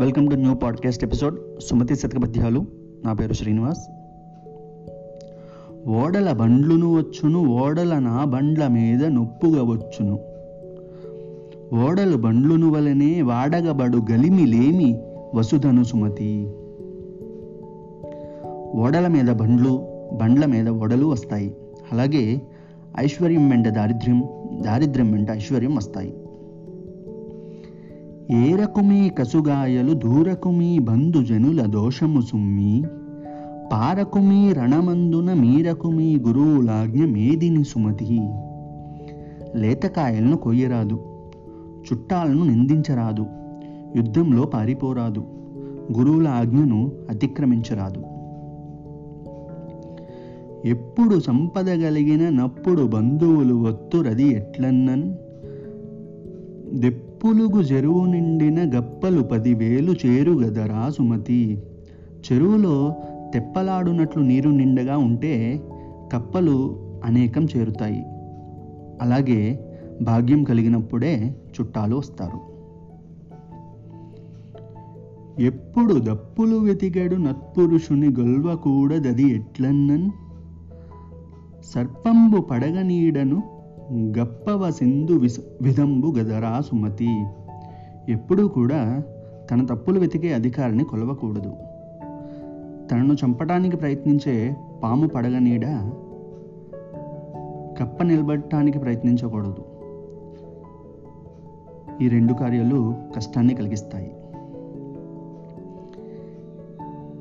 Welcome to new podcast episode Sumathi శతకపద్యాలు నా పేరు శ్రీనివాస్. ఓడల బండ్లును వచ్చును ఓడల నా బండ్ల మీద నొప్పుగా వచ్చును. ఓడలు బండ్లును వలనే వాడగబడు గలిమి లేమి వసుధను సుమతి. ఓడల మీద బండ్లు బండ్ల మీద ఓడలు వస్తాయి. అలాగే ఐశ్వర్యం వెంట దారిద్ర్యం దారిద్ర్యం వెంట ఐశ్వర్యం వస్తాయి. ఏరకుమీ కసుగాయలు దూరకుమీ బంధుజనుల దోషము సుమ్మి. పారకుమీ రణమందున మీరకుమీ గురువులాజ్ఞ మేదిని సుమతి. లేతకాయలను కొయ్యరాదు చుట్టాలను నిందించరాదు యుద్ధంలో పారిపోరాదు గురువుల ఆజ్ఞను అతిక్రమించరాదు. ఎప్పుడు సంపద కలిగిన నప్పుడు బంధువులు ఒత్తురది ఎట్లన్నన్? దెప్పులుగు చెరువు నిండిన గప్పలు పదివేలు చేరుగదరా సుమతి. చెరువులో తెప్పలాడునట్లు నీరు నిండగా ఉంటే కప్పలు అనేకం చేరుతాయి. అలాగే భాగ్యం కలిగినప్పుడే చుట్టాలు వస్తారు. ఎప్పుడు దప్పులు వెతిగడు నత్పురుషుని గొల్వ కూడదది ఎట్లన్నన్? సర్పంబు పడగనీడను గప్పవ సింధు విస విధంబు గదరా సుమతి. ఎప్పుడూ కూడా తన తప్పులు వెతికే అధికారిని కొలవకూడదు. తనను చంపటానికి ప్రయత్నించే పాము పడగనీడ కప్ప నిలబడటానికి ప్రయత్నించకూడదు. ఈ రెండు కార్యాలు కష్టాన్ని కలిగిస్తాయి.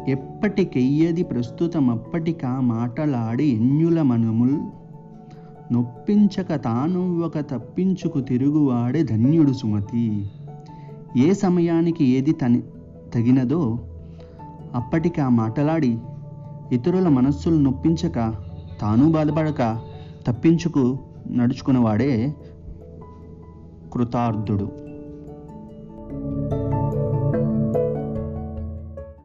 ఎప్పటికెయ్యది ప్రస్తుతం అప్పటికా మాటలాడి ఎన్యుల మనుముల్ నొప్పించక తాను ఒక తప్పించుకు తిరుగువాడే ధన్యుడు సుమతి. ఏ సమయానికి ఏది తని తగినదో అప్పటికి ఆ మాటలాడి ఇతరుల మనస్సులు నొప్పించక తాను బాధపడక తప్పించుకు నడుచుకున్నవాడే కృతార్థుడు.